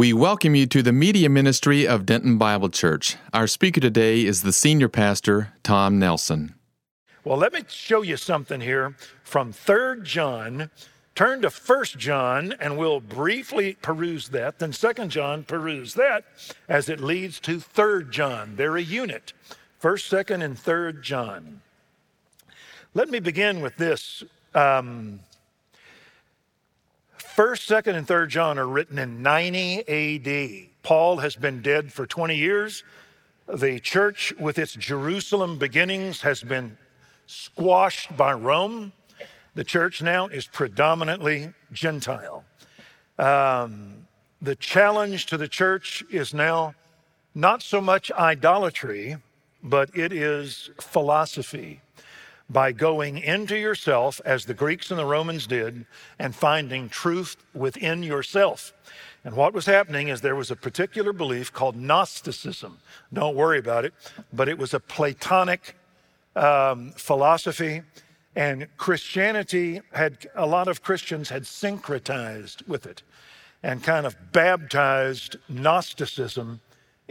We welcome you to the media ministry of Denton Bible Church. Our speaker today is the senior pastor, Tom Nelson. Well, let me show you something here from 3rd John. Turn to 1st John and we'll briefly peruse that. Then 2nd John, peruse that as it leads to 3rd John. They're a unit. 1st, 2nd, and 3rd John. Let me begin with this. Um, First, second, and third John are written in 90 AD. Paul has been dead for 20 years. The church, with its Jerusalem beginnings, has been squashed by Rome. The church now is predominantly Gentile. Um, the challenge to the church is now not so much idolatry, but it is philosophy by going into yourself, as the Greeks and the Romans did, and finding truth within yourself. And what was happening is there was a particular belief called Gnosticism. Don't worry about it, but it was a Platonic um, philosophy, and Christianity had a lot of Christians had syncretized with it and kind of baptized Gnosticism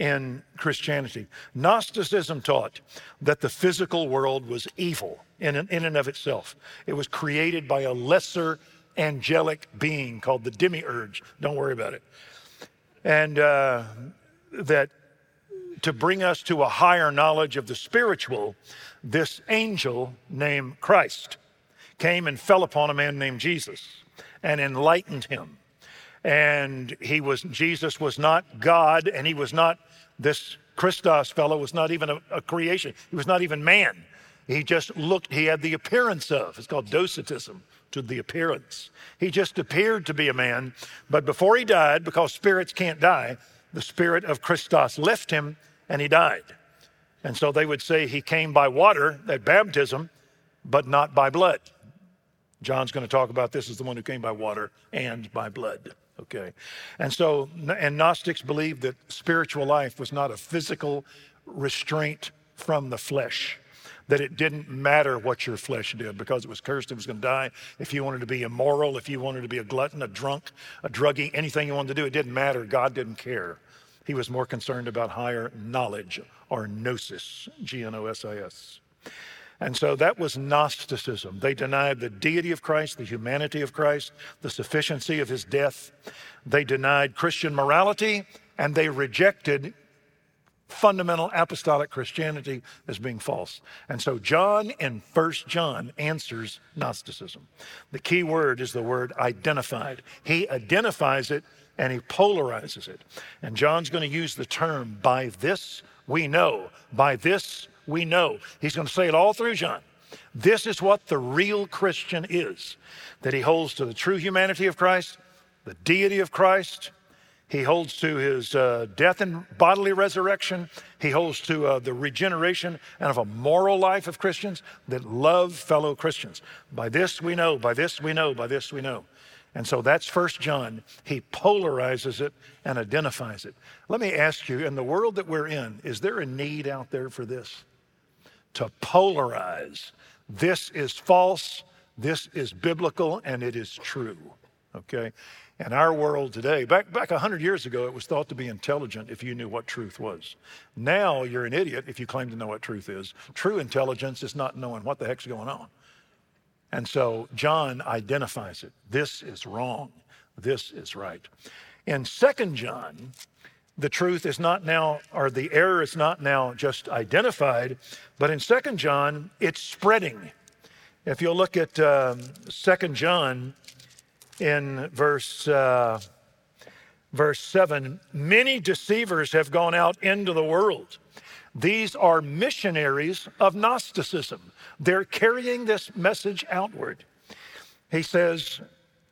in Christianity. Gnosticism taught that the physical world was evil in, and of itself, it was created by a lesser angelic being called the demiurge. Don't worry about it. And uh, that to bring us to a higher knowledge of the spiritual, this angel named Christ came and fell upon a man named Jesus and enlightened him. And he was, Jesus was not God, and he was not this Christos fellow was not even a, a creation. He was not even man. He just looked, he had the appearance of, it's called docetism, to the appearance. He just appeared to be a man, but before he died, because spirits can't die, the spirit of Christos left him and he died. And so they would say he came by water at baptism, but not by blood. John's going to talk about this as the one who came by water and by blood. Okay. And so, and Gnostics believed that spiritual life was not a physical restraint from the flesh, that it didn't matter what your flesh did because it was cursed, it was going to die. If you wanted to be immoral, if you wanted to be a glutton, a drunk, a druggie, anything you wanted to do, it didn't matter. God didn't care. He was more concerned about higher knowledge or gnosis, G N O S I S. And so that was Gnosticism. They denied the deity of Christ, the humanity of Christ, the sufficiency of his death. They denied Christian morality, and they rejected fundamental apostolic Christianity as being false. And so John in First John answers Gnosticism. The key word is the word identified. He identifies it and he polarizes it. And John's going to use the term by this we know, by this we know. He's going to say it all through John. This is what the real Christian is that he holds to the true humanity of Christ, the deity of Christ. He holds to his uh, death and bodily resurrection. He holds to uh, the regeneration and of a moral life of Christians that love fellow Christians. By this we know, by this we know, by this we know. And so that's First John. He polarizes it and identifies it. Let me ask you in the world that we're in, is there a need out there for this? To polarize. This is false, this is biblical, and it is true. Okay? In our world today, back, back 100 years ago, it was thought to be intelligent if you knew what truth was. Now you're an idiot if you claim to know what truth is. True intelligence is not knowing what the heck's going on. And so John identifies it. This is wrong. This is right. In Second John, the truth is not now, or the error is not now just identified, but in Second John, it's spreading. If you'll look at um, Second John in verse, uh, verse 7, many deceivers have gone out into the world. These are missionaries of Gnosticism. They're carrying this message outward. He says,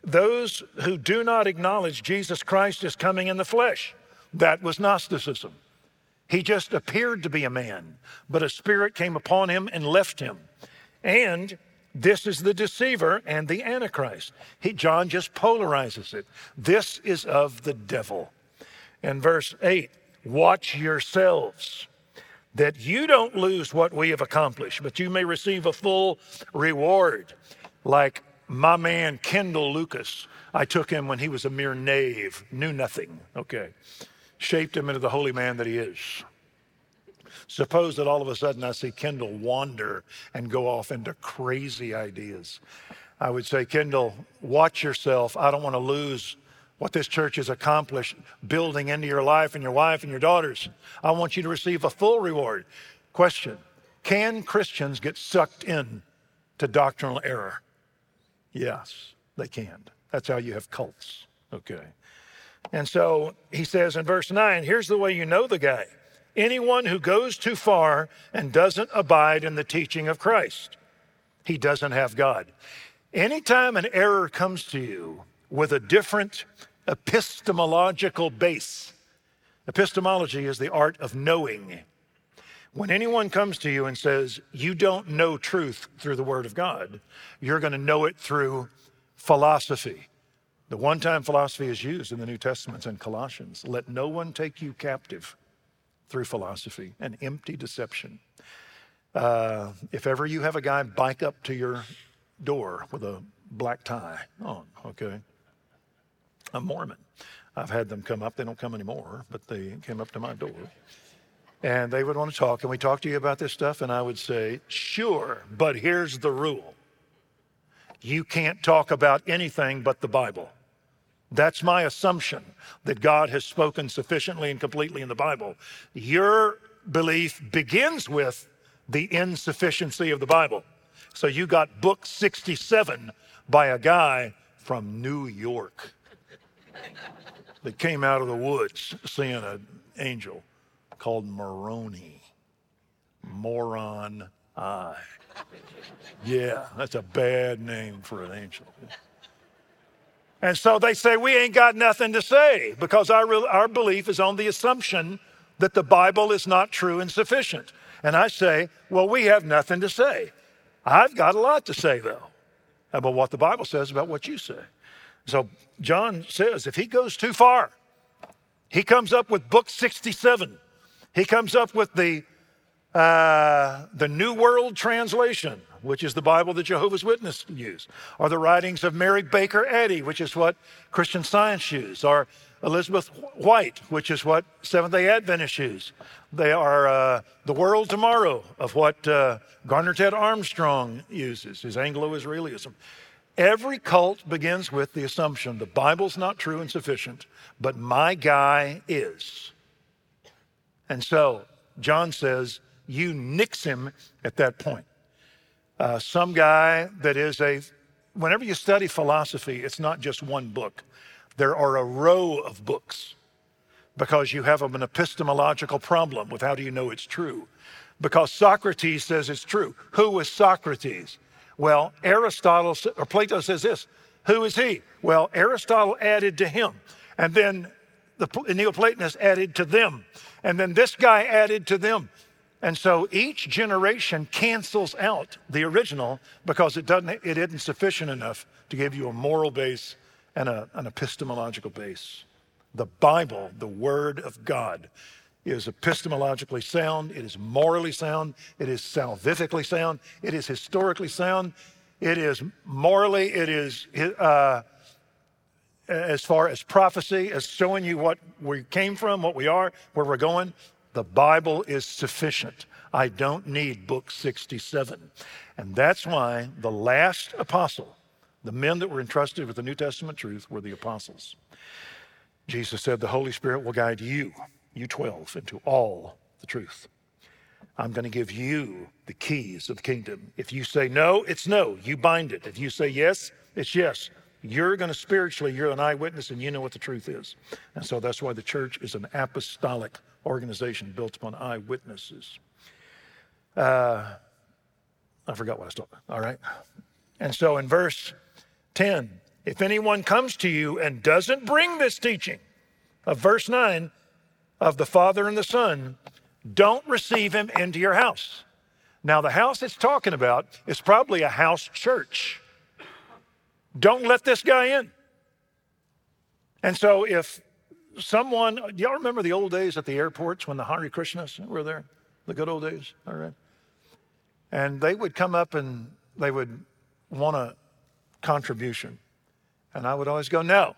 Those who do not acknowledge Jesus Christ is coming in the flesh that was Gnosticism. He just appeared to be a man, but a spirit came upon him and left him. And this is the deceiver and the antichrist. He, John just polarizes it. This is of the devil. In verse 8, watch yourselves that you don't lose what we have accomplished, but you may receive a full reward. Like my man Kendall Lucas, I took him when he was a mere knave, knew nothing, okay, shaped him into the holy man that he is. Suppose that all of a sudden I see Kendall wander and go off into crazy ideas. I would say, Kendall, watch yourself. I don't want to lose what this church has accomplished building into your life and your wife and your daughters. I want you to receive a full reward. Question Can Christians get sucked in to doctrinal error? Yes, they can. That's how you have cults. Okay. And so he says in verse 9 here's the way you know the guy anyone who goes too far and doesn't abide in the teaching of Christ, he doesn't have God. Anytime an error comes to you with a different epistemological base, epistemology is the art of knowing. When anyone comes to you and says, You don't know truth through the Word of God, you're going to know it through philosophy. The one time philosophy is used in the New Testament in Colossians. Let no one take you captive through philosophy, an empty deception. Uh, if ever you have a guy bike up to your door with a black tie on, okay? A Mormon. I've had them come up. They don't come anymore, but they came up to my door. And they would want to talk. Can we talk to you about this stuff? And I would say, sure, but here's the rule you can't talk about anything but the Bible. That's my assumption that God has spoken sufficiently and completely in the Bible. Your belief begins with the insufficiency of the Bible. So you got book 67 by a guy from New York that came out of the woods seeing an angel called Moroni. Moron I. Yeah, that's a bad name for an angel. And so they say, we ain't got nothing to say because our, our belief is on the assumption that the Bible is not true and sufficient. And I say, well, we have nothing to say. I've got a lot to say, though, about what the Bible says about what you say. So John says if he goes too far, he comes up with book 67. He comes up with the, uh, the New World Translation, which is the Bible that Jehovah's Witnesses use, or the writings of Mary Baker Eddy, which is what Christian Science use, or Elizabeth White, which is what Seventh day Adventists use. They are uh, the world tomorrow of what uh, Garner Ted Armstrong uses, his Anglo Israelism. Every cult begins with the assumption the Bible's not true and sufficient, but my guy is. And so John says, you nix him at that point. Uh, some guy that is a, whenever you study philosophy, it's not just one book. There are a row of books because you have an epistemological problem with how do you know it's true. Because Socrates says it's true. Who was Socrates? Well, Aristotle or Plato says this. Who is he? Well, Aristotle added to him. And then the Neoplatonists added to them. And then this guy added to them. And so each generation cancels out the original because it doesn't it isn't sufficient enough to give you a moral base and a, an epistemological base. The Bible, the Word of God, is epistemologically sound, it is morally sound, it is salvifically sound, it is historically sound, it is morally, it is uh, as far as prophecy, as showing you what we came from, what we are, where we're going. The Bible is sufficient. I don't need book 67. And that's why the last apostle, the men that were entrusted with the New Testament truth, were the apostles. Jesus said, The Holy Spirit will guide you you 12, into all the truth. I'm going to give you the keys of the kingdom. If you say no, it's no. You bind it. If you say yes, it's yes. You're going to spiritually, you're an eyewitness and you know what the truth is. And so that's why the church is an apostolic organization built upon eyewitnesses. Uh, I forgot what I talking All right. And so in verse 10, if anyone comes to you and doesn't bring this teaching of verse 9, of the Father and the Son, don't receive him into your house. Now, the house it's talking about is probably a house church. Don't let this guy in. And so, if someone, do y'all remember the old days at the airports when the Hare Krishnas were there? The good old days, all right? And they would come up and they would want a contribution? And I would always go, No,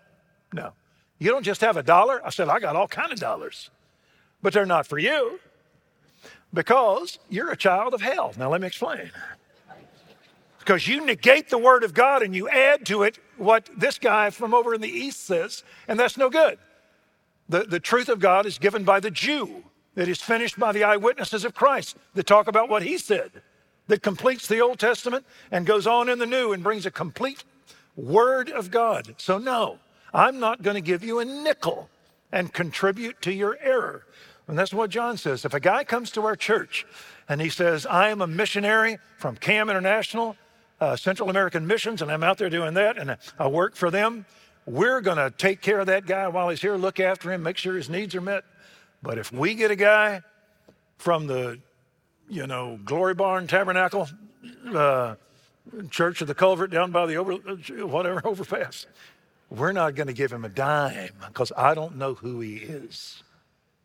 no. You don't just have a dollar. I said, I got all kind of dollars, but they're not for you because you're a child of hell. Now, let me explain. Because you negate the word of God and you add to it what this guy from over in the east says, and that's no good. The, the truth of God is given by the Jew, that is finished by the eyewitnesses of Christ that talk about what he said, that completes the Old Testament and goes on in the New and brings a complete word of God. So, no, I'm not going to give you a nickel and contribute to your error. And that's what John says. If a guy comes to our church and he says, I am a missionary from CAM International, uh, Central American Missions, and I'm out there doing that, and I work for them, we're going to take care of that guy while he's here, look after him, make sure his needs are met. But if we get a guy from the, you know, Glory Barn Tabernacle, uh, Church of the Culvert down by the over, whatever overpass, we're not going to give him a dime because I don't know who he is.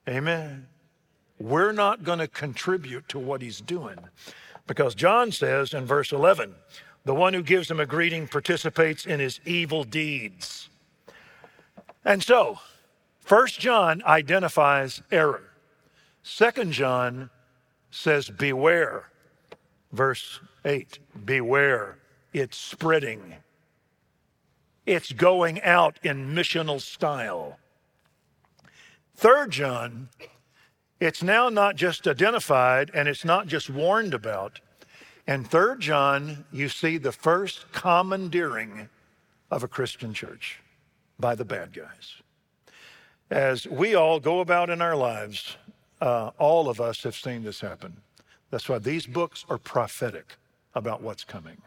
Amen. We're not going to contribute to what he's doing because John says in verse 11, the one who gives him a greeting participates in his evil deeds. And so, First John identifies error. Second John says, Beware. Verse 8 Beware, it's spreading. It's going out in missional style. Third John, it's now not just identified and it's not just warned about. In Third John, you see the first commandeering of a Christian church by the bad guys. As we all go about in our lives, uh, all of us have seen this happen. That's why these books are prophetic about what's coming.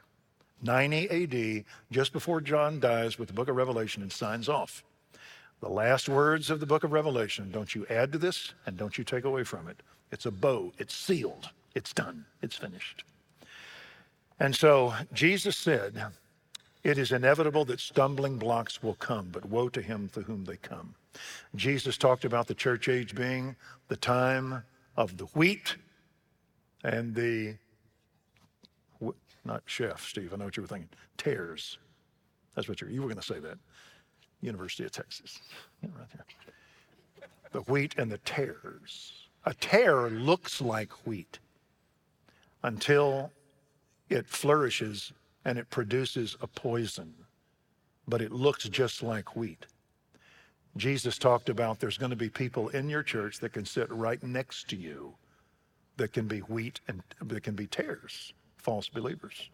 90 AD, just before John dies with the book of Revelation and signs off. The last words of the book of Revelation don't you add to this and don't you take away from it. It's a bow, it's sealed, it's done, it's finished. And so Jesus said, It is inevitable that stumbling blocks will come, but woe to him through whom they come. Jesus talked about the church age being the time of the wheat and the, not chef, Steve, I know what you were thinking, tares. That's what you're, you were going to say that. University of Texas, yeah, right there. The wheat and the tares. A tare looks like wheat until it flourishes and it produces a poison, but it looks just like wheat. Jesus talked about there's going to be people in your church that can sit right next to you that can be wheat and that can be tares, false believers.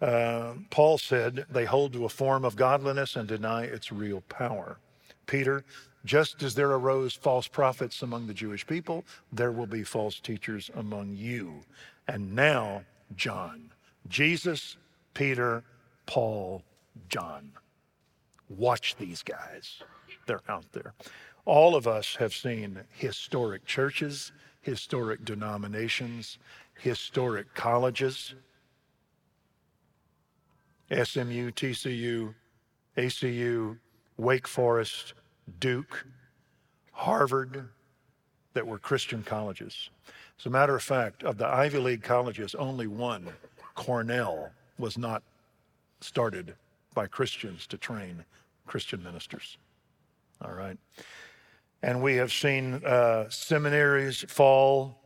Uh, Paul said they hold to a form of godliness and deny its real power. Peter, just as there arose false prophets among the Jewish people, there will be false teachers among you. And now, John. Jesus, Peter, Paul, John. Watch these guys. They're out there. All of us have seen historic churches, historic denominations, historic colleges SMU, TCU, ACU, Wake Forest, Duke, Harvard, that were Christian colleges. As a matter of fact, of the Ivy League colleges, only one, Cornell, was not started by Christians to train Christian ministers. All right. And we have seen uh, seminaries fall.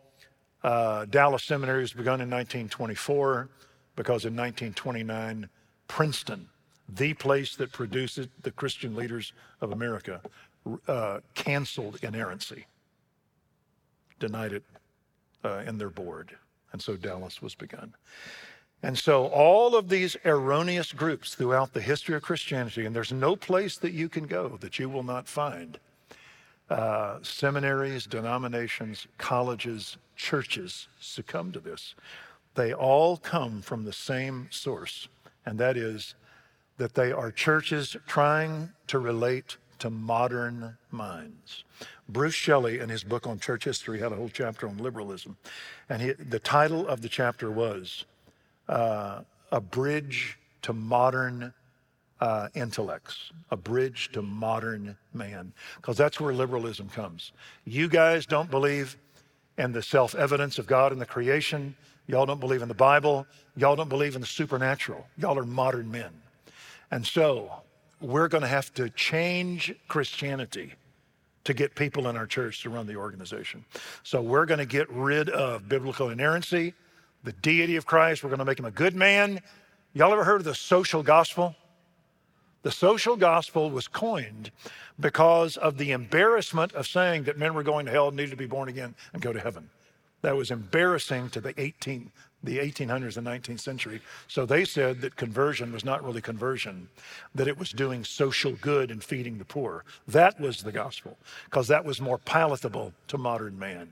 Uh, Dallas Seminary was begun in 1924 because in 1929, Princeton, the place that produces the Christian leaders of America, uh, canceled inerrancy, denied it uh, in their board. And so Dallas was begun. And so all of these erroneous groups throughout the history of Christianity, and there's no place that you can go that you will not find uh, seminaries, denominations, colleges, churches succumb to this. They all come from the same source and that is that they are churches trying to relate to modern minds. Bruce Shelley, in his book on church history, had a whole chapter on liberalism. And he, the title of the chapter was uh, A Bridge to Modern uh, Intellects, A Bridge to Modern Man, because that's where liberalism comes. You guys don't believe in the self evidence of God in the creation. Y'all don't believe in the Bible. Y'all don't believe in the supernatural. Y'all are modern men. And so we're going to have to change Christianity to get people in our church to run the organization. So we're going to get rid of biblical inerrancy, the deity of Christ. We're going to make him a good man. Y'all ever heard of the social gospel? The social gospel was coined because of the embarrassment of saying that men were going to hell, needed to be born again, and go to heaven. That was embarrassing to the 18, the 1800s and 19th century. So they said that conversion was not really conversion, that it was doing social good and feeding the poor. That was the gospel, because that was more palatable to modern man.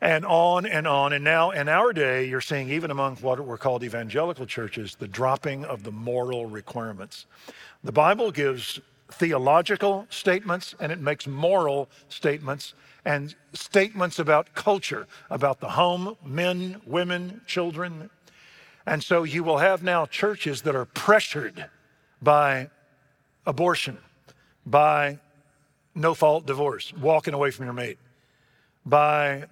And on and on. And now, in our day, you're seeing, even among what were called evangelical churches, the dropping of the moral requirements. The Bible gives theological statements and it makes moral statements and statements about culture, about the home, men, women, children. And so you will have now churches that are pressured by abortion, by no fault divorce, walking away from your mate, by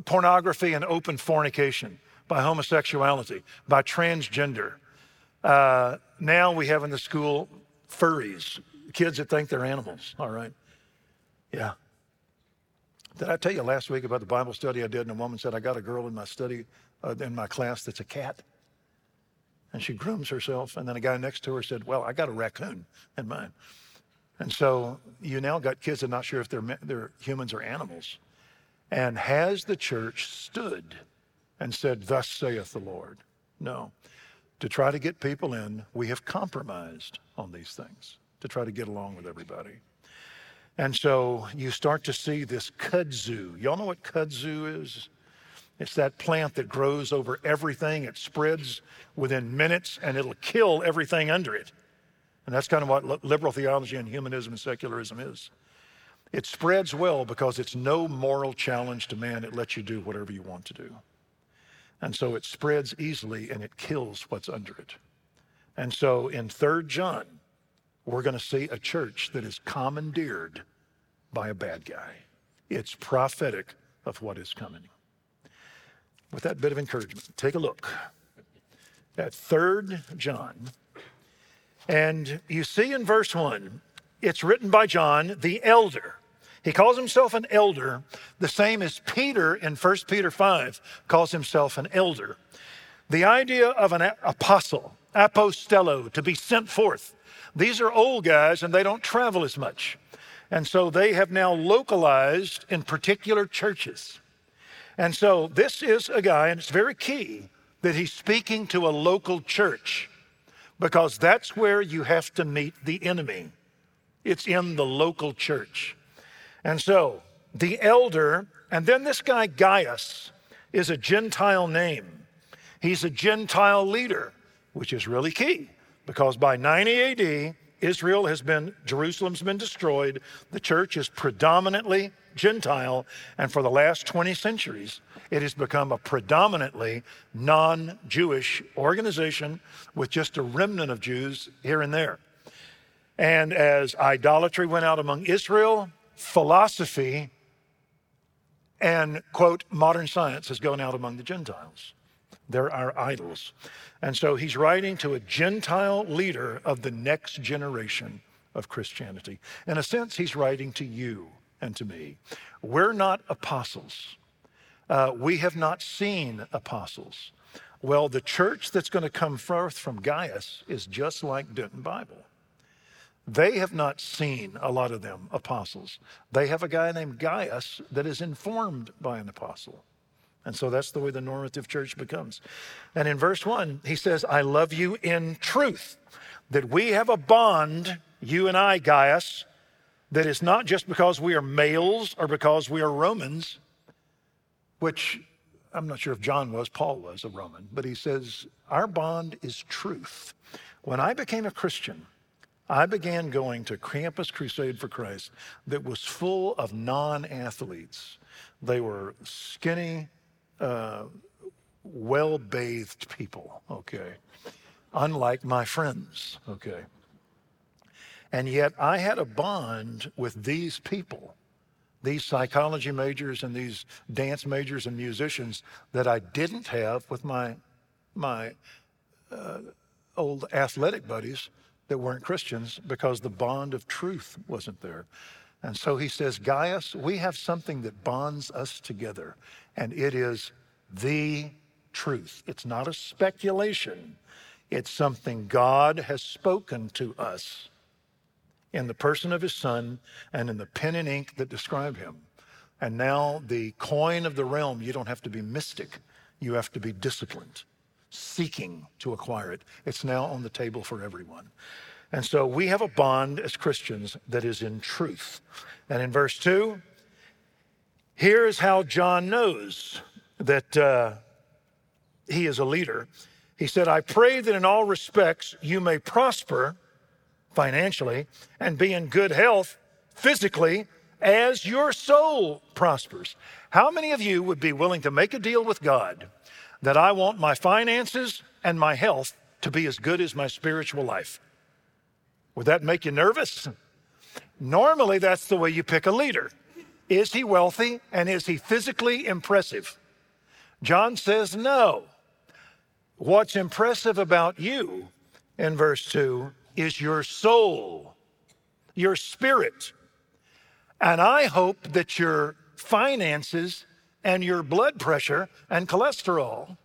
pornography and open fornication, by homosexuality, by transgender. Uh, now we have in the school furries, kids that think they're animals, all right? Yeah. Did I tell you last week about the Bible study I did? And a woman said, I got a girl in my study, uh, in my class that's a cat. And she grooms herself. And then a guy next to her said, Well, I got a raccoon in mine. And so you now got kids that are not sure if they're, they're humans or animals. And has the church stood and said, Thus saith the Lord? No. To try to get people in, we have compromised on these things to try to get along with everybody. And so you start to see this kudzu. Y'all know what kudzu is? It's that plant that grows over everything. It spreads within minutes and it'll kill everything under it. And that's kind of what liberal theology and humanism and secularism is. It spreads well because it's no moral challenge to man. It lets you do whatever you want to do. And so it spreads easily and it kills what's under it. And so in 3rd John, we're going to see a church that is commandeered by a bad guy. It's prophetic of what is coming. With that bit of encouragement, take a look at 3rd John. And you see in verse 1, it's written by John, the elder. He calls himself an elder, the same as Peter in 1 Peter 5 calls himself an elder. The idea of an apostle, apostello, to be sent forth, these are old guys and they don't travel as much. And so they have now localized in particular churches. And so this is a guy, and it's very key that he's speaking to a local church because that's where you have to meet the enemy. It's in the local church. And so the elder, and then this guy Gaius is a Gentile name. He's a Gentile leader, which is really key because by 90 AD, Israel has been, Jerusalem's been destroyed. The church is predominantly Gentile. And for the last 20 centuries, it has become a predominantly non Jewish organization with just a remnant of Jews here and there. And as idolatry went out among Israel, philosophy and, quote, modern science has gone out among the Gentiles. They're our idols. And so he's writing to a Gentile leader of the next generation of Christianity. In a sense, he's writing to you and to me. We're not apostles. Uh, we have not seen apostles. Well, the church that's going to come forth from Gaius is just like Denton Bible. They have not seen, a lot of them, apostles. They have a guy named Gaius that is informed by an apostle. And so that's the way the normative church becomes. And in verse one, he says, I love you in truth, that we have a bond, you and I, Gaius, that is not just because we are males or because we are Romans, which I'm not sure if John was, Paul was a Roman, but he says, Our bond is truth. When I became a Christian, I began going to Campus Crusade for Christ that was full of non athletes. They were skinny, uh, well bathed people, okay? Unlike my friends, okay? And yet I had a bond with these people, these psychology majors and these dance majors and musicians that I didn't have with my, my uh, old athletic buddies that weren't Christians because the bond of truth wasn't there. And so he says, Gaius, we have something that bonds us together, and it is the truth. It's not a speculation, it's something God has spoken to us in the person of his son and in the pen and ink that describe him. And now, the coin of the realm, you don't have to be mystic, you have to be disciplined, seeking to acquire it. It's now on the table for everyone. And so we have a bond as Christians that is in truth. And in verse 2, here's how John knows that uh, he is a leader. He said, I pray that in all respects you may prosper financially and be in good health physically as your soul prospers. How many of you would be willing to make a deal with God that I want my finances and my health to be as good as my spiritual life? Would that make you nervous? Normally, that's the way you pick a leader. Is he wealthy and is he physically impressive? John says no. What's impressive about you in verse 2 is your soul, your spirit. And I hope that your finances and your blood pressure and cholesterol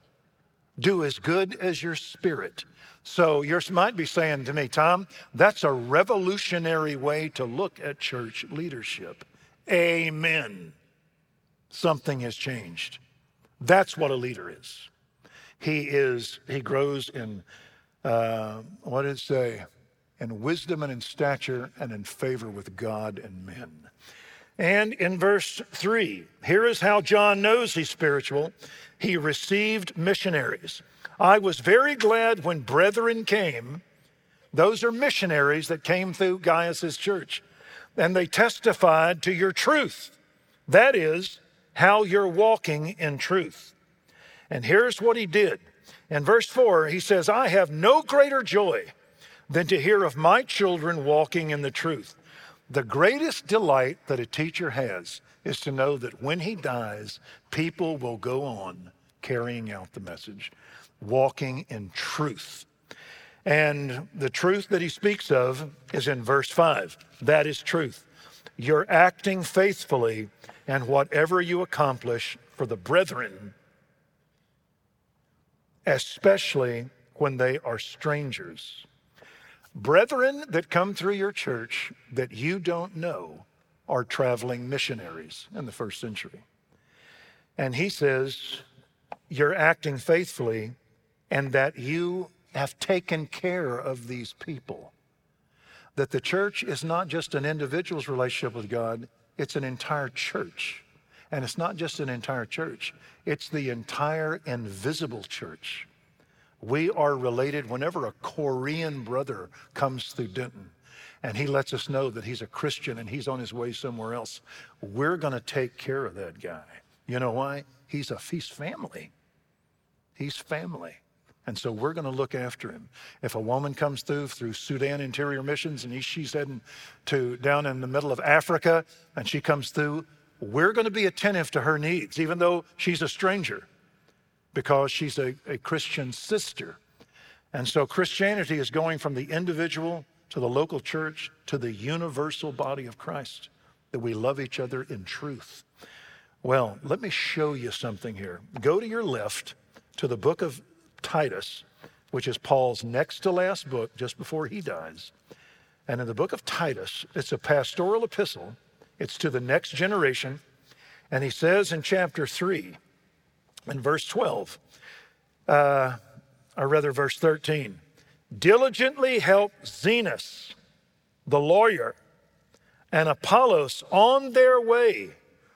do as good as your spirit. So you might be saying to me, Tom, that's a revolutionary way to look at church leadership. Amen. Something has changed. That's what a leader is. He is, he grows in, uh, what did it say? In wisdom and in stature and in favor with God and men. And in verse three, here is how John knows he's spiritual. He received missionaries. I was very glad when brethren came. Those are missionaries that came through Gaius's church. And they testified to your truth. That is, how you're walking in truth. And here's what he did. In verse 4, he says, I have no greater joy than to hear of my children walking in the truth. The greatest delight that a teacher has is to know that when he dies, people will go on carrying out the message, walking in truth. And the truth that he speaks of is in verse 5. That is truth. You're acting faithfully, and whatever you accomplish for the brethren especially when they are strangers. Brethren that come through your church that you don't know are traveling missionaries in the first century. And he says, You're acting faithfully, and that you have taken care of these people. That the church is not just an individual's relationship with God, it's an entire church. And it's not just an entire church, it's the entire invisible church. We are related whenever a Korean brother comes through Denton and he lets us know that he's a Christian and he's on his way somewhere else. We're going to take care of that guy. You know why? He's a he's family. He's family. And so we're going to look after him. If a woman comes through through Sudan Interior Missions and he, she's heading to down in the middle of Africa and she comes through, we're going to be attentive to her needs, even though she's a stranger, because she's a, a Christian sister. And so Christianity is going from the individual to the local church to the universal body of Christ, that we love each other in truth. Well, let me show you something here. Go to your left to the book of Titus, which is Paul's next to last book just before he dies. And in the book of Titus, it's a pastoral epistle it's to the next generation. And he says in chapter 3, in verse 12, uh, or rather, verse 13, diligently help Zenas, the lawyer, and Apollos on their way,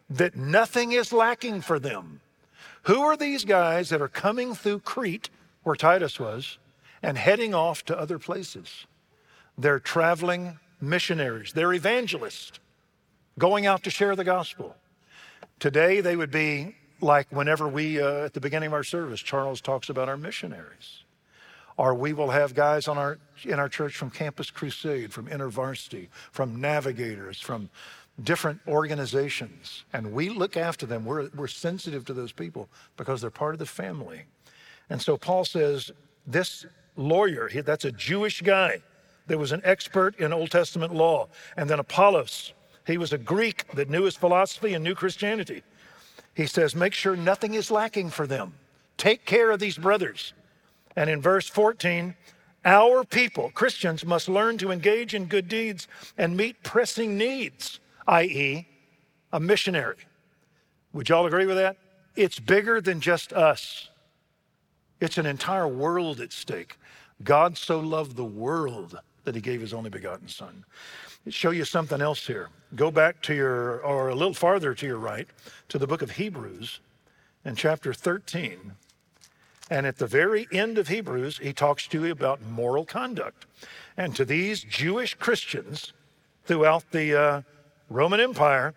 that nothing is lacking for them. Who are these guys that are coming through Crete, where Titus was, and heading off to other places? They're traveling missionaries, they're evangelists going out to share the gospel. Today, they would be like whenever we, uh, at the beginning of our service, Charles talks about our missionaries. Or we will have guys on our, in our church from Campus Crusade, from InterVarsity, from Navigators, from different organizations. And we look after them. We're, we're sensitive to those people because they're part of the family. And so Paul says, this lawyer. That's a Jewish guy that was an expert in Old Testament law. And then Apollos, he was a Greek that knew his philosophy and knew Christianity. He says, Make sure nothing is lacking for them. Take care of these brothers. And in verse 14, our people, Christians, must learn to engage in good deeds and meet pressing needs, i.e., a missionary. Would y'all agree with that? It's bigger than just us, it's an entire world at stake. God so loved the world that he gave his only begotten Son. Show you something else here. Go back to your, or a little farther to your right, to the book of Hebrews in chapter 13. And at the very end of Hebrews, he talks to you about moral conduct. And to these Jewish Christians throughout the uh, Roman Empire,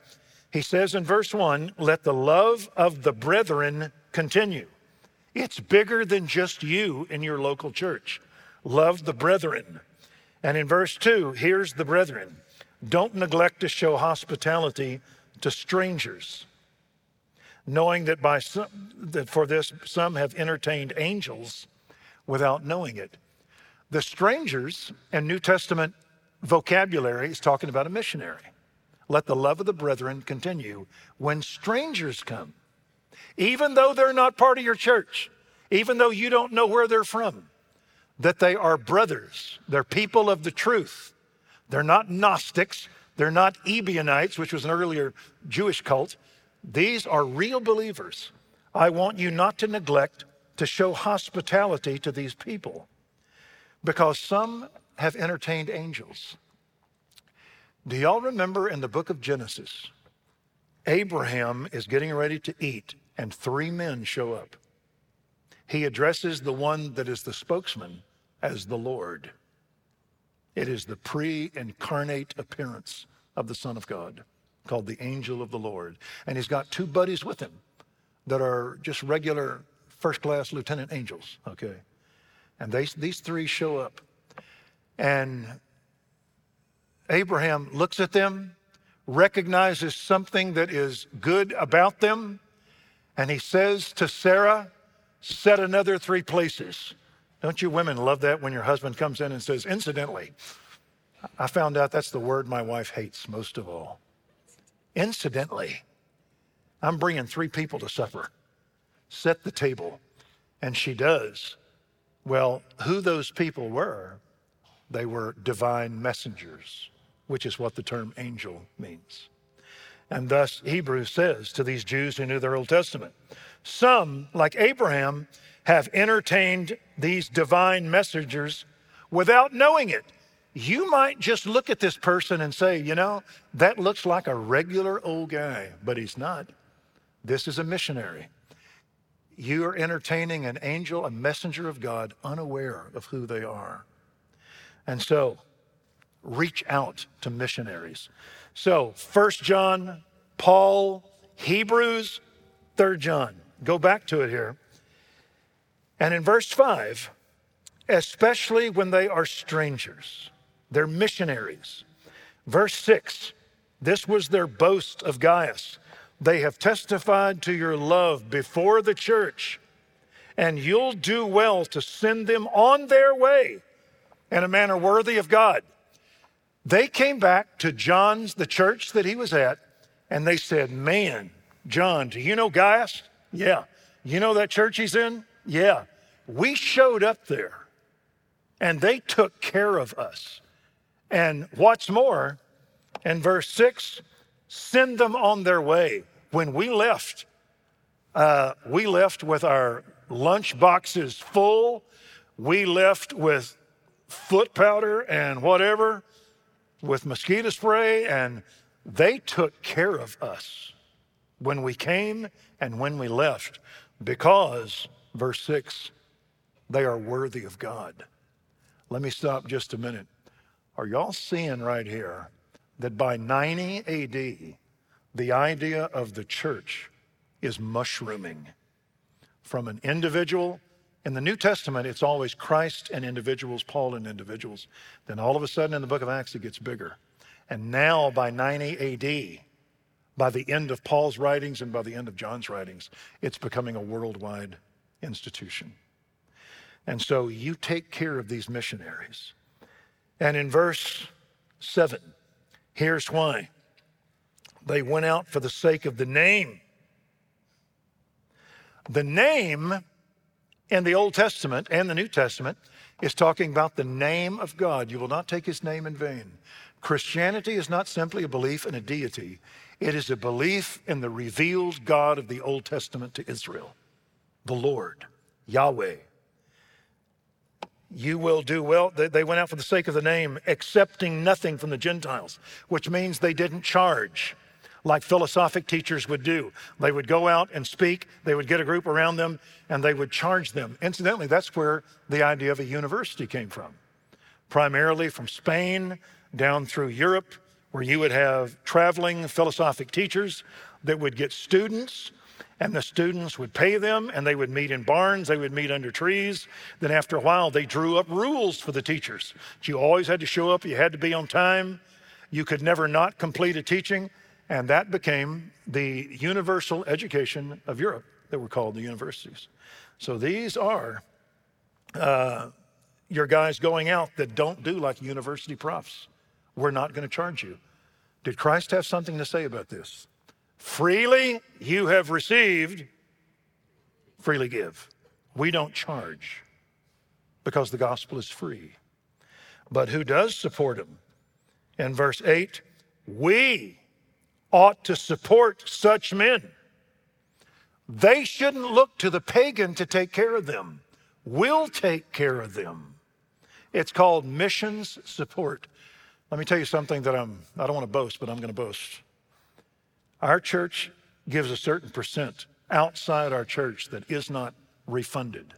he says in verse 1 let the love of the brethren continue. It's bigger than just you in your local church. Love the brethren. And in verse 2, here's the brethren don't neglect to show hospitality to strangers knowing that by some, that for this some have entertained angels without knowing it. The strangers and New Testament vocabulary is talking about a missionary. Let the love of the brethren continue when strangers come, even though they're not part of your church, even though you don't know where they're from, that they are brothers, they're people of the truth. They're not Gnostics, they're not Ebionites, which was an earlier Jewish cult. These are real believers. I want you not to neglect to show hospitality to these people because some have entertained angels. Do y'all remember in the book of Genesis, Abraham is getting ready to eat and three men show up. He addresses the one that is the spokesman as the Lord. It is the pre incarnate appearance of the Son of God called the Angel of the Lord. And he's got two buddies with him that are just regular first class lieutenant angels, okay? And they, these three show up. And Abraham looks at them, recognizes something that is good about them, and he says to Sarah, Set another three places. Don't you women love that when your husband comes in and says, Incidentally, I found out that's the word my wife hates most of all. Incidentally, I'm bringing three people to supper. Set the table. And she does. Well, who those people were, they were divine messengers, which is what the term angel means. And thus, Hebrews says to these Jews who knew their Old Testament some, like Abraham, have entertained these divine messengers without knowing it. You might just look at this person and say, you know, that looks like a regular old guy, but he's not. This is a missionary. You are entertaining an angel, a messenger of God, unaware of who they are. And so, reach out to missionaries. So, First John, Paul, Hebrews, Third John. Go back to it here. And in verse 5, especially when they are strangers. They're missionaries. Verse 6 this was their boast of Gaius. They have testified to your love before the church, and you'll do well to send them on their way in a manner worthy of God. They came back to John's, the church that he was at, and they said, Man, John, do you know Gaius? Yeah. You know that church he's in? Yeah. We showed up there, and they took care of us. And what's more, in verse 6, send them on their way. When we left, uh, we left with our lunch boxes full. We left with foot powder and whatever, with mosquito spray, and they took care of us when we came and when we left because, verse 6, they are worthy of God. Let me stop just a minute. Are y'all seeing right here that by 90 AD, the idea of the church is mushrooming from an individual? In the New Testament, it's always Christ and individuals, Paul and individuals. Then all of a sudden in the book of Acts, it gets bigger. And now by 90 AD, by the end of Paul's writings and by the end of John's writings, it's becoming a worldwide institution. And so you take care of these missionaries. And in verse 7, here's why they went out for the sake of the name. The name in the Old Testament and the New Testament is talking about the name of God. You will not take his name in vain. Christianity is not simply a belief in a deity, it is a belief in the revealed God of the Old Testament to Israel, the Lord, Yahweh. You will do well. They went out for the sake of the name, accepting nothing from the Gentiles, which means they didn't charge like philosophic teachers would do. They would go out and speak, they would get a group around them, and they would charge them. Incidentally, that's where the idea of a university came from, primarily from Spain down through Europe, where you would have traveling philosophic teachers that would get students and the students would pay them and they would meet in barns they would meet under trees. Then after a while they drew up rules for the teachers. You always had to show up you had to be on time. You could never not complete a teaching and that became the universal education of Europe that were called the universities. So these are uh, your guys going out that don't do like university profs. We're not going to charge you. Did Christ have something to say about this? Freely you have received, freely give. We don't charge because the gospel is free. But who does support him? In verse 8, we ought to support such men. They shouldn't look to the pagan to take care of them. We'll take care of them. It's called missions support. Let me tell you something that I'm, I don't want to boast, but I'm going to boast. Our church gives a certain percent outside our church that is not refunded.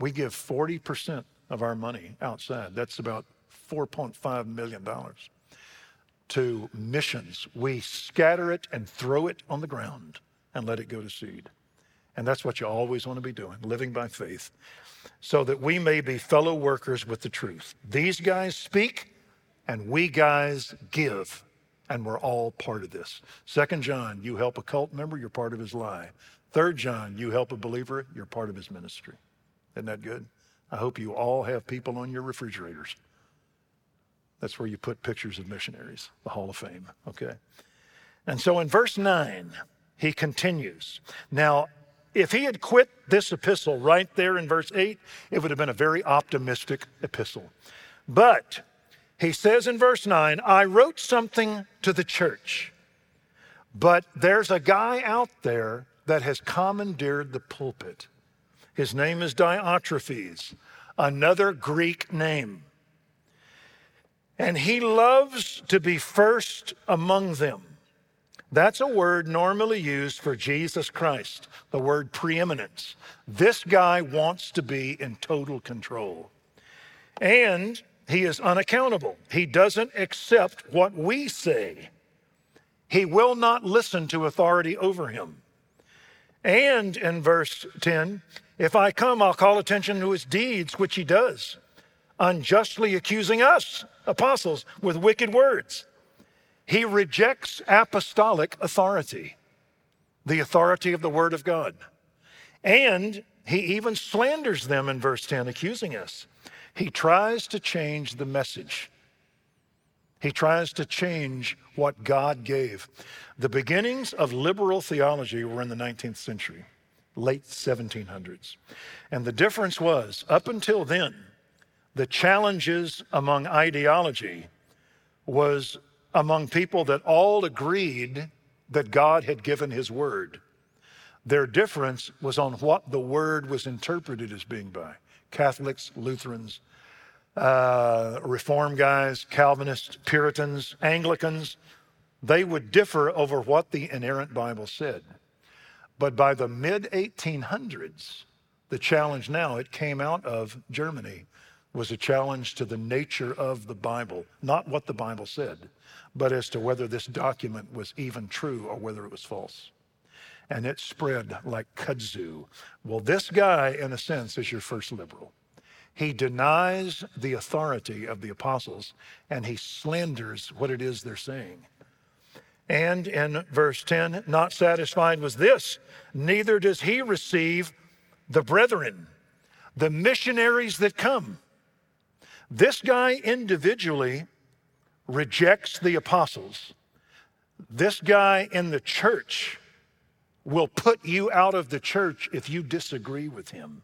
We give 40% of our money outside. That's about $4.5 million to missions. We scatter it and throw it on the ground and let it go to seed. And that's what you always want to be doing, living by faith, so that we may be fellow workers with the truth. These guys speak and we guys give, and we're all part of this. Second John, you help a cult member, you're part of his lie. Third John, you help a believer, you're part of his ministry. Isn't that good? I hope you all have people on your refrigerators that's where you put pictures of missionaries, the Hall of Fame, okay? And so in verse 9, he continues. Now, if he had quit this epistle right there in verse 8, it would have been a very optimistic epistle. But he says in verse 9, I wrote something to the church, but there's a guy out there that has commandeered the pulpit. His name is Diotrephes, another Greek name. And he loves to be first among them. That's a word normally used for Jesus Christ, the word preeminence. This guy wants to be in total control. And he is unaccountable. He doesn't accept what we say. He will not listen to authority over him. And in verse 10, if I come, I'll call attention to his deeds, which he does, unjustly accusing us apostles with wicked words. He rejects apostolic authority, the authority of the Word of God. And he even slanders them in verse 10, accusing us. He tries to change the message. He tries to change what God gave. The beginnings of liberal theology were in the 19th century, late 1700s. And the difference was, up until then, the challenges among ideology was among people that all agreed that God had given his word. Their difference was on what the word was interpreted as being by Catholics, Lutherans, uh, Reform guys, Calvinists, Puritans, Anglicans. They would differ over what the inerrant Bible said. But by the mid 1800s, the challenge now, it came out of Germany was a challenge to the nature of the Bible, not what the Bible said, but as to whether this document was even true or whether it was false. And it spread like kudzu. Well, this guy, in a sense, is your first liberal. He denies the authority of the apostles and he slanders what it is they're saying. And in verse 10, not satisfied with this, neither does he receive the brethren the missionaries that come. This guy individually rejects the apostles. This guy in the church will put you out of the church if you disagree with him.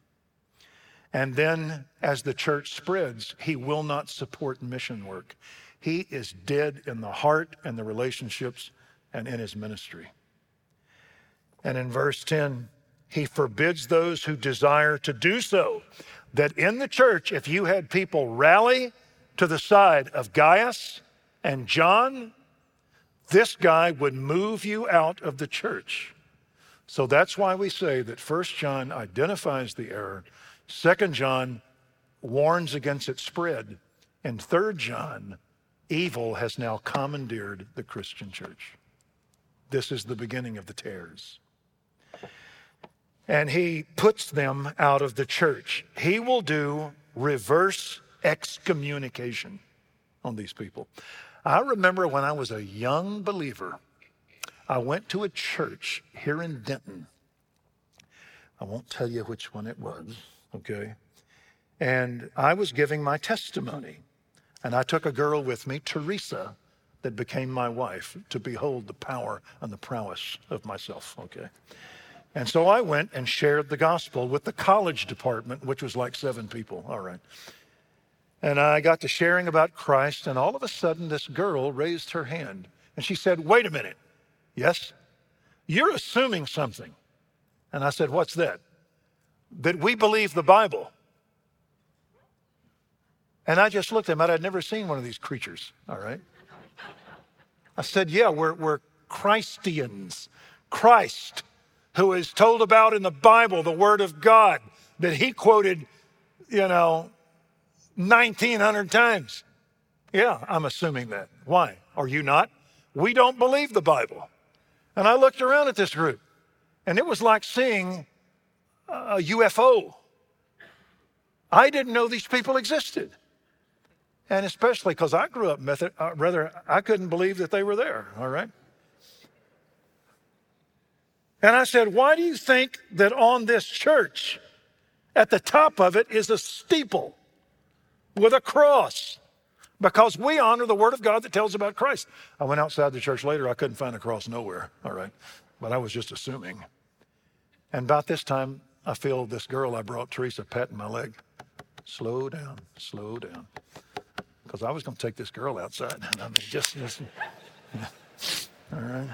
And then, as the church spreads, he will not support mission work. He is dead in the heart and the relationships and in his ministry. And in verse 10, he forbids those who desire to do so. That in the church, if you had people rally to the side of Gaius and John, this guy would move you out of the church. So that's why we say that First John identifies the error, Second John warns against its spread, and Third John, evil has now commandeered the Christian church. This is the beginning of the tares. And he puts them out of the church. He will do reverse excommunication on these people. I remember when I was a young believer, I went to a church here in Denton. I won't tell you which one it was, okay? And I was giving my testimony. And I took a girl with me, Teresa, that became my wife, to behold the power and the prowess of myself, okay? And so I went and shared the gospel with the college department, which was like seven people, all right. And I got to sharing about Christ, and all of a sudden, this girl raised her hand and she said, Wait a minute. Yes? You're assuming something. And I said, What's that? That we believe the Bible. And I just looked at him. I'd never seen one of these creatures, all right? I said, Yeah, we're, we're Christians. Christ, who is told about in the Bible, the Word of God, that he quoted, you know, 1,900 times. Yeah, I'm assuming that. Why? Are you not? We don't believe the Bible. And I looked around at this group, and it was like seeing a UFO. I didn't know these people existed. And especially because I grew up Method, uh, rather, I couldn't believe that they were there, all right? And I said, Why do you think that on this church, at the top of it is a steeple with a cross? Because we honor the Word of God that tells about Christ. I went outside the church later, I couldn't find a cross nowhere, all right? But I was just assuming. And about this time, I feel this girl I brought, Teresa, patting my leg. Slow down, slow down because I was going to take this girl outside. I mean, just, just all right.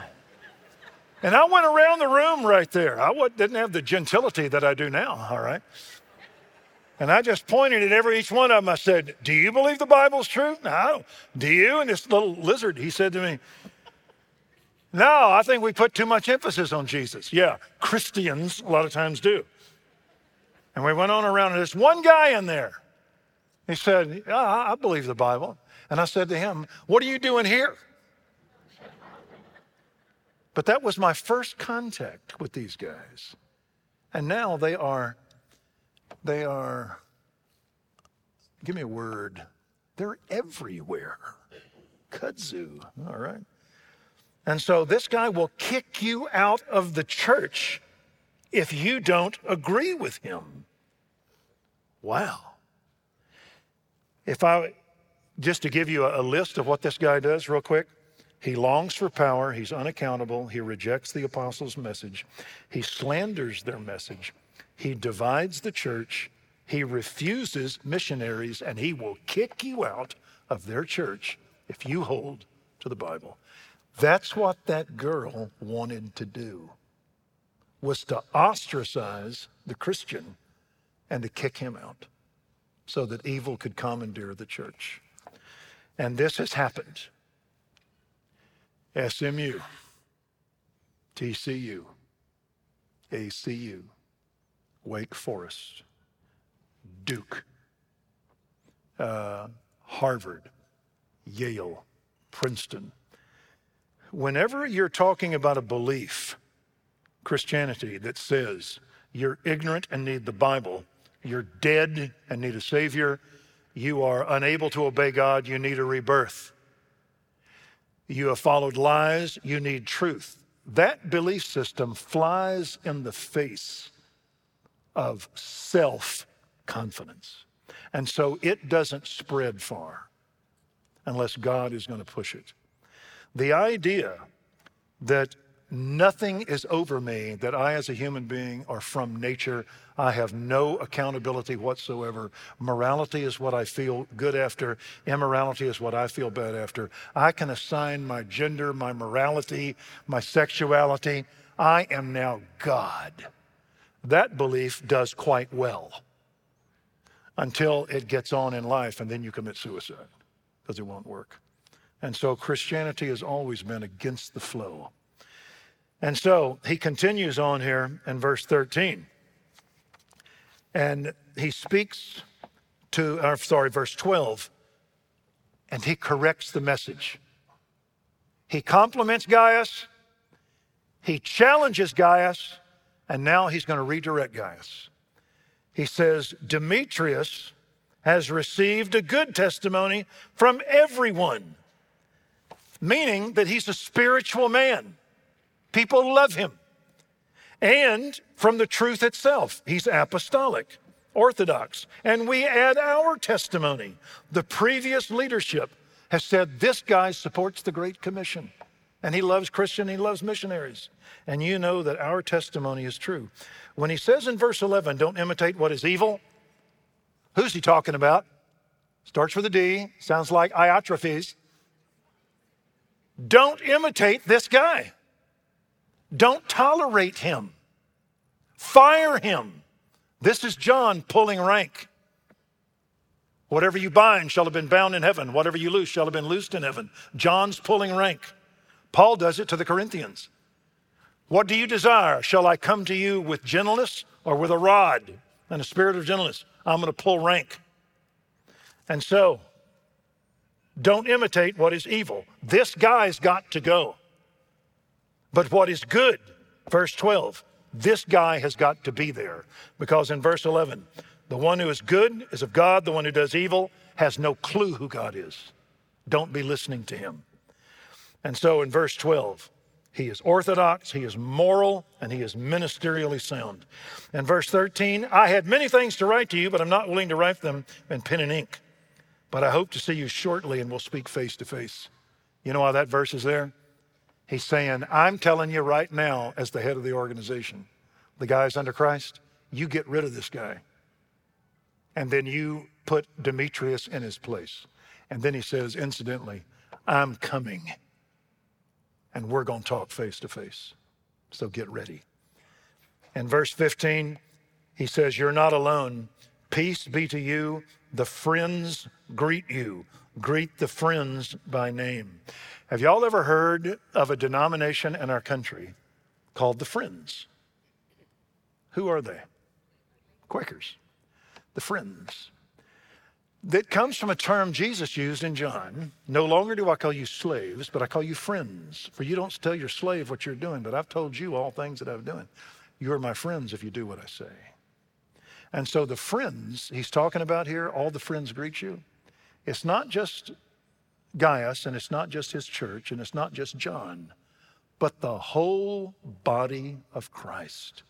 And I went around the room right there. I didn't have the gentility that I do now, all right? And I just pointed at every each one of them. I said, Do you believe the Bible's true? No. Do you? And this little lizard, he said to me, No, I think we put too much emphasis on Jesus. Yeah, Christians a lot of times do. And we went on around, and there's one guy in there he said, yeah, I believe the Bible. And I said to him, What are you doing here? But that was my first contact with these guys. And now they are, they are, give me a word, they're everywhere. Kudzu, all right? And so this guy will kick you out of the church if you don't agree with him. Wow. If I, just to give you a, list of what this guy does, real quick, he longs for power. He's unaccountable. He rejects the apostles' message. He slanders their message. He divides the church. He refuses missionaries, and he will kick you out of their church if you hold to the Bible. That's what that girl wanted to do, was to ostracize the Christian and to kick him out so that evil could commandeer the church. And this has happened. SMU, TCU, ACU, Wake Forest, Duke, uh, Harvard, Yale, Princeton. Whenever you're talking about a belief, Christianity, that says you're ignorant and need the Bible, you're dead and need a Savior. You are unable to obey God. You need a rebirth. You have followed lies. You need truth. That belief system flies in the face of self confidence. And so it doesn't spread far unless God is going to push it. The idea that nothing is over me, that I as a human being are from nature, I have no accountability whatsoever. Morality is what I feel good after, immorality is what I feel bad after. I can assign my gender, my morality, my sexuality. I am now God. That belief does quite well until it gets on in life and then you commit suicide because it won't work. And so Christianity has always been against the flow. And so he continues on here in verse 13. And he speaks to, uh, sorry, verse 12, and he corrects the message. He compliments Gaius, he challenges Gaius, and now he's going to redirect Gaius. He says, Demetrius has received a good testimony from everyone, meaning that he's a spiritual man. People love him. And from the truth itself, he's apostolic, orthodox. And we add our testimony. The previous leadership has said this guy supports the Great Commission. And he loves Christian, he loves missionaries. And you know that our testimony is true. When he says in verse 11, don't imitate what is evil, Who's he talking about? Starts with a D, sounds like Diotrephes. Don't imitate this guy. Don't tolerate him. Fire him. This is John pulling rank. Whatever you bind shall have been bound in heaven. Whatever you loose shall have been loosed in heaven. John's pulling rank. Paul does it to the Corinthians. What do you desire? Shall I come to you with gentleness or with a rod and a spirit of gentleness? I'm going to pull rank. And so, don't imitate what is evil. This guy's got to go. But what is good, verse 12, this guy has got to be there. Because in verse 11, the one who is good is of God, the one who does evil has no clue who God is. Don't be listening to him. And so in verse 12, he is orthodox, he is moral, and he is ministerially sound. In verse 13, I had many things to write to you, but I'm not willing to write them in pen and ink. But I hope to see you shortly and we'll speak face to face. You know why that verse is there? He's saying, I'm telling you right now, as the head of the organization, the guys under Christ, you get rid of this guy. And then you put Demetrius in his place. And then he says, incidentally, I'm coming and we're going to talk face to face. So get ready. In verse 15, he says, You're not alone. Peace be to you. The friends greet you. Greet the friends by name. Have y'all ever heard of a denomination in our country called the Friends? Who are they? Quakers. The Friends that comes from a term Jesus used in John. No longer do I call you slaves, but I call you friends. For you don't tell your slave what you're doing, but I've told you all things that I'm doing. You are my friends if you do what I say. And so the friends he's talking about here, all the friends greet you. It's not just Gaius, and it's not just his church, and it's not just John, but the whole body of Christ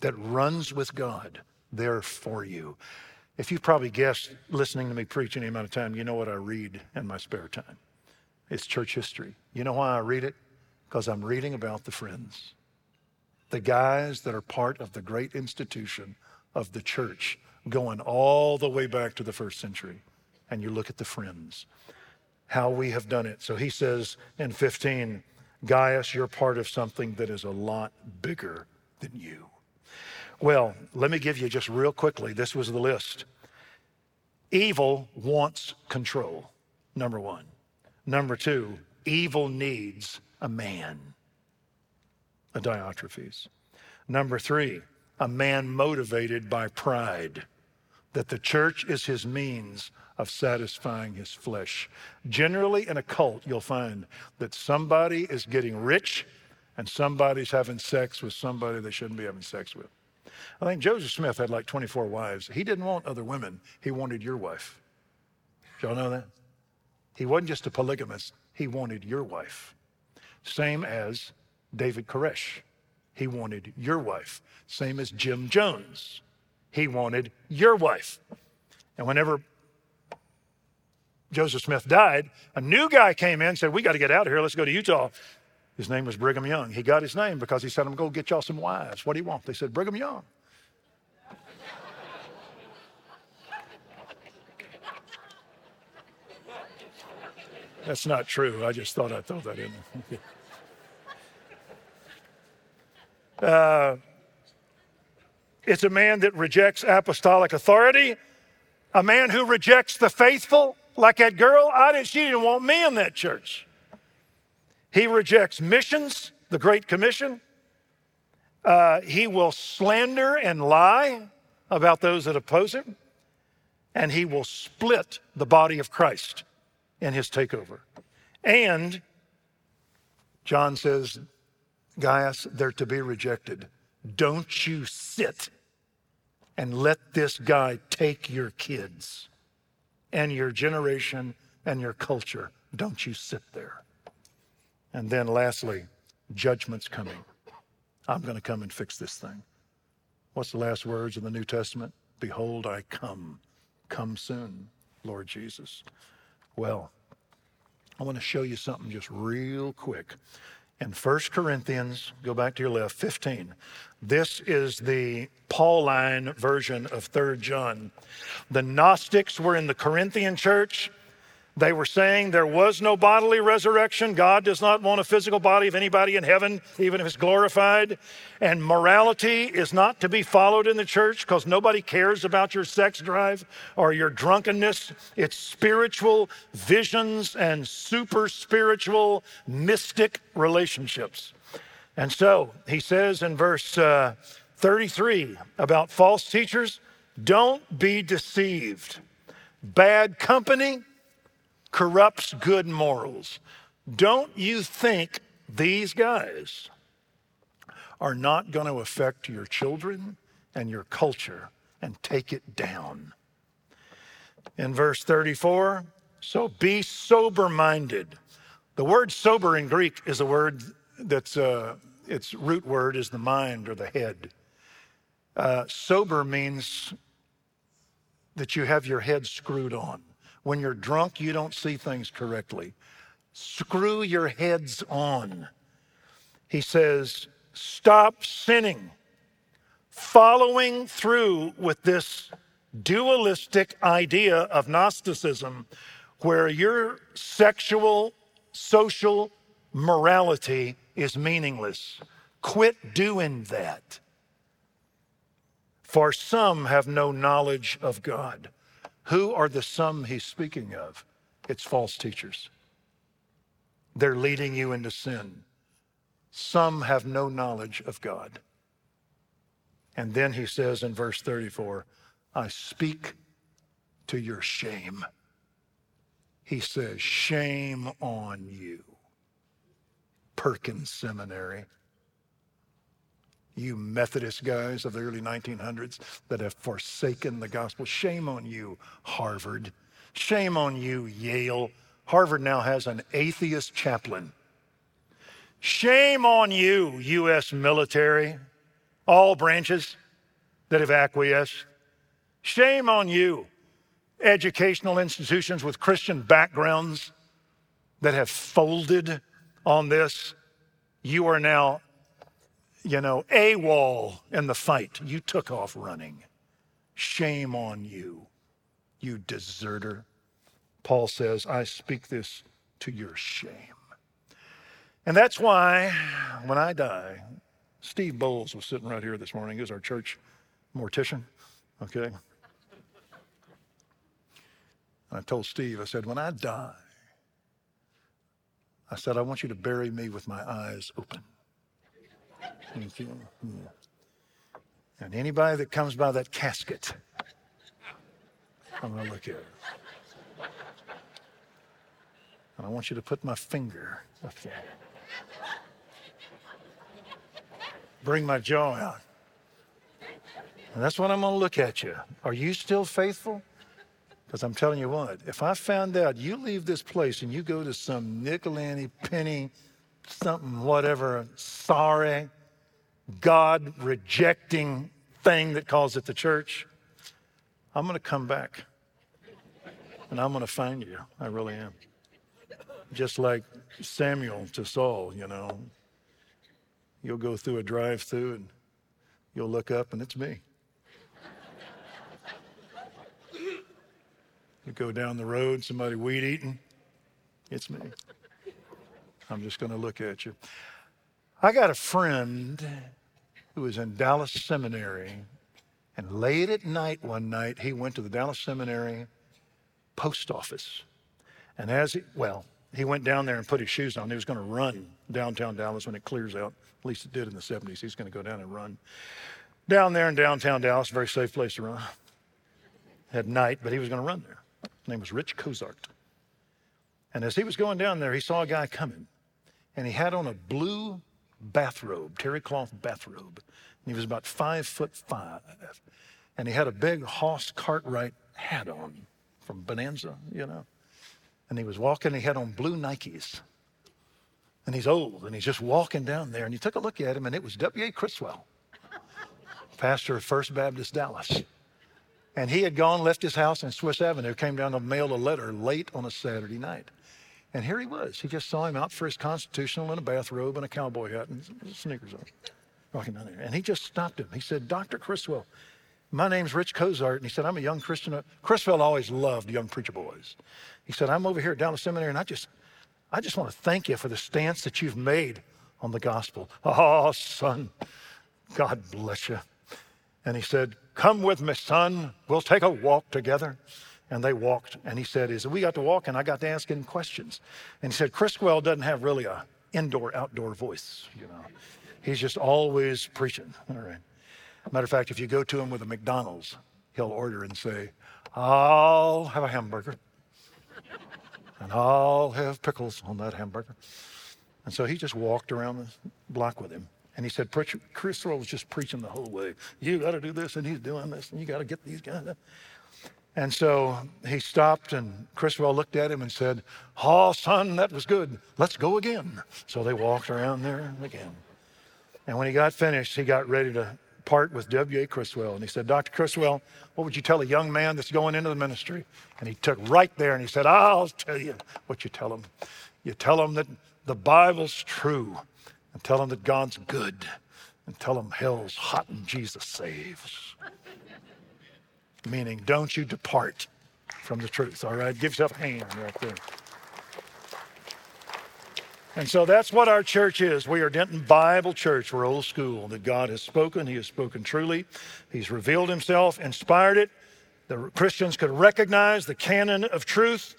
that runs with God there for you. If you've probably guessed listening to me preach any amount of time, you know what I read in my spare time. It's church history. You know why I read it? Because I'm reading about the friends, the guys that are part of the great institution of the church, going all the way back to the first century. And you look at the friends, how we have done it. So he says in 15, Gaius, you're part of something that is a lot bigger than you. Well, let me give you just real quickly this was the list. Evil wants control, number one. Number two, evil needs a man, a Diotrephes. Number three, a man motivated by pride, that the church is his means of satisfying his flesh. Generally, in a cult, you'll find that somebody is getting rich and somebody's having sex with somebody they shouldn't be having sex with. I think Joseph Smith had like 24 wives. He didn't want other women, he wanted your wife. Y'all know that? He wasn't just a polygamist, he wanted your wife. Same as David Koresh. He wanted your wife. Same as Jim Jones. He wanted your wife. And whenever Joseph Smith died, a new guy came in and said, We got to get out of here. Let's go to Utah. His name was Brigham Young. He got his name because he said, I'm going to get y'all some wives. What do you want? They said, Brigham Young. That's not true. I just thought I'd throw that in. uh, it's a man that rejects apostolic authority, a man who rejects the faithful, like that girl. I didn't, she didn't want me in that church. He rejects missions, the Great Commission. Uh, he will slander and lie about those that oppose him, and he will split the body of Christ in his takeover. And John says, Gaius, they're to be rejected. Don't you sit and let this guy take your kids and your generation and your culture. Don't you sit there. And then lastly, judgment's coming. I'm going to come and fix this thing. What's the last words in the New Testament? Behold, I come. Come soon, Lord Jesus. Well, I want to show you something just real quick. In 1 Corinthians, go back to your left, 15. This is the Pauline version of 3 John. The Gnostics were in the Corinthian church. They were saying there was no bodily resurrection. God does not want a physical body of anybody in heaven, even if it's glorified. And morality is not to be followed in the church because nobody cares about your sex drive or your drunkenness. It's spiritual visions and super spiritual, mystic relationships. And so he says in verse uh, 33 about false teachers don't be deceived. Bad company corrupts good morals. Don't you think these guys are not going to affect your children and your culture and take it down? In verse 34, so be sober minded. The word sober in Greek is a word that's, uh, its root word is the mind or the head. Uh, sober means that you have your head screwed on. When you're drunk, you don't see things correctly. Screw your heads on. He says, stop sinning. Following through with this dualistic idea of Gnosticism, where your sexual, social morality is meaningless. Quit doing that. For some have no knowledge of God. Who are the some he's speaking of? It's false teachers. They're leading you into sin. Some have no knowledge of God. And then he says in verse 34, I speak to your shame. He says, Shame on you, Perkins Seminary you Methodist guys of the early 1900s that have forsaken the gospel. Shame on you, Harvard. Shame on you, Yale. Harvard now has an atheist chaplain. Shame on you, U.S. military, all branches that have acquiesced. Shame on you, educational institutions with Christian backgrounds that have folded on this. You are now you know, AWOL in the fight. You took off running. Shame on you, you deserter. Paul says, I speak this to your shame. And that's why when I die, Steve Bowles was sitting right here this morning. He was our church mortician, okay? And I told Steve, I said, when I die, I said, I want you to bury me with my eyes open. Hmm, Thank you. Hmm. And anybody that comes by that casket, I'm going to look at. And I want you to put my finger up there. Bring my jaw out. And that's what I'm going to look at you. Are you still faithful? Because I'm telling you what, if I found out you leave this place and you go to some nickel penny, something, whatever, sorry, God rejecting thing that calls it the church, I'm going to come back and I'm going to find you. I really am. Just like Samuel to Saul, you know. You'll go through a drive through and you'll look up and it's me. You go down the road, somebody weed eating, it's me. I'm just going to look at you. I got a friend who was in Dallas Seminary, and late at night one night, he went to the Dallas Seminary post office. And as he, well, he went down there and put his shoes on. He was going to run downtown Dallas when it clears out. At least it did in the 70s. He's going to go down and run. Down there in downtown Dallas, very safe place to run. At night, but he was going to run there. His name was Rich Cozart. And as he was going down there, he saw a guy coming. And he had on a blue bathrobe, terry cloth bathrobe. And he was about five foot five. And he had a big Hoss Cartwright hat on from Bonanza, you know. And he was walking, he had on blue Nikes. And he's old, and he's just walking down there. And you took a look at him, and it was W.A. Criswell, pastor of First Baptist Dallas. And he had gone, left his house in Swiss Avenue, came down to mail a letter late on a Saturday night. And here he was. He just saw him out for his constitutional in a bathrobe and a cowboy hat and sneakers on, walking down there. And he just stopped him. He said, Dr. Criswell, my name's Rich Cozart. And he said, I'm a young Christian. Criswell always loved young preacher boys. He said, I'm over here at Dallas Seminary, and I just, I just want to thank you for the stance that you've made on the gospel. Oh, son, God bless you. And he said, Come with me, son. We'll take a walk together. And they walked. And he said, Is we got to walk, and I got to ask him questions. And he said, Criswell doesn't have really a indoor outdoor voice, you know. He's just always preaching. All right. Matter of fact, if you go to him with a McDonald's, he'll order and say, I'll have a hamburger. And I'll have pickles on that hamburger. And so he just walked around the block with him. And he said, Chris Criswell was just preaching the whole way. You got to do this, and he's doing this, and you got to get these guys. And so he stopped, and Criswell looked at him and said, Oh, son, that was good. Let's go again. So they walked around there again. And when he got finished, he got ready to part with W.A. Criswell. And he said, Dr. Criswell, what would you tell a young man that's going into the ministry? And he took right there and he said, I'll tell you what you tell him. You tell him that the Bible's true, and tell him that God's good, and tell him hell's hot and Jesus saves. Meaning, don't you depart from the truth, all right? Give yourself a hand right there. And so that's what our church is. We are Denton Bible Church. We're old school. That God has spoken. He has spoken truly. He's revealed himself, inspired it. The Christians could recognize the canon of truth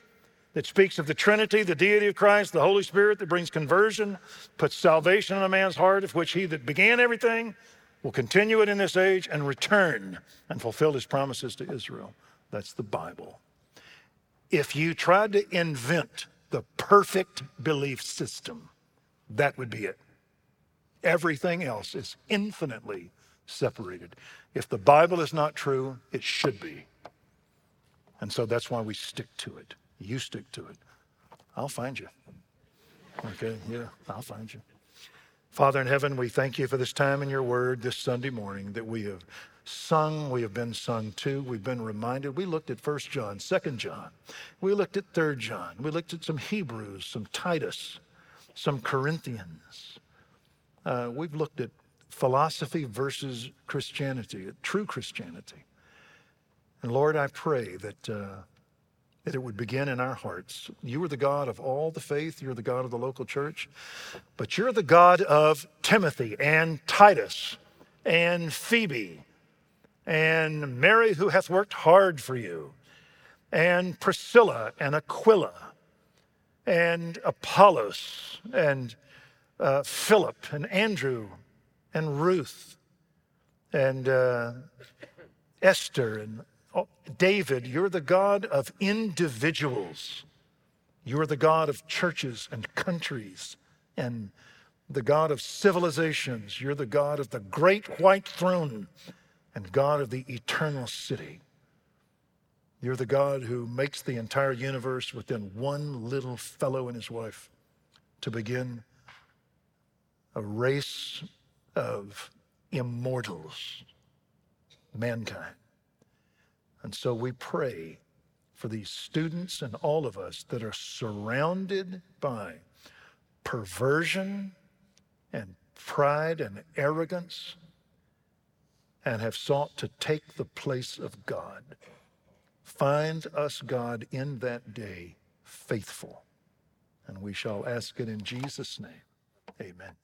that speaks of the Trinity, the deity of Christ, the Holy Spirit that brings conversion, puts salvation in a man's heart, of which he that began everything will continue it in this age and return and fulfill his promises to Israel. That's the Bible. If you tried to invent the perfect belief system, that would be it. Everything else is infinitely separated. If the Bible is not true, it should be. And so that's why we stick to it. You stick to it. I'll find you. Okay, yeah, I'll find you. Father in heaven, we thank you for this time in your word this Sunday morning that we have sung, we have been sung to, we've been reminded. We looked at First John, Second John, we looked at Third John, we looked at some Hebrews, some Titus, some Corinthians. Uh, we've looked at philosophy versus Christianity, true Christianity. And Lord, I pray that, uh, that it would begin in our hearts. You are the God of all the faith, you're the God of the local church, but you're the God of Timothy and Titus and Phoebe and Mary, who hath worked hard for you, and Priscilla and Aquila, and Apollos, and uh, Philip, and Andrew, and Ruth, and uh, Esther, and oh, David. You're the God of individuals. You're the God of churches and countries and the God of civilizations. You're the God of the great white throne and God of the eternal city. You're the God who makes the entire universe within one little fellow and his wife to begin a race of immortals mankind. And so we pray for these students and all of us that are surrounded by perversion and pride and arrogance and have sought to take the place of God. Find us, God, in that day faithful. And we shall ask it in Jesus' name. Amen.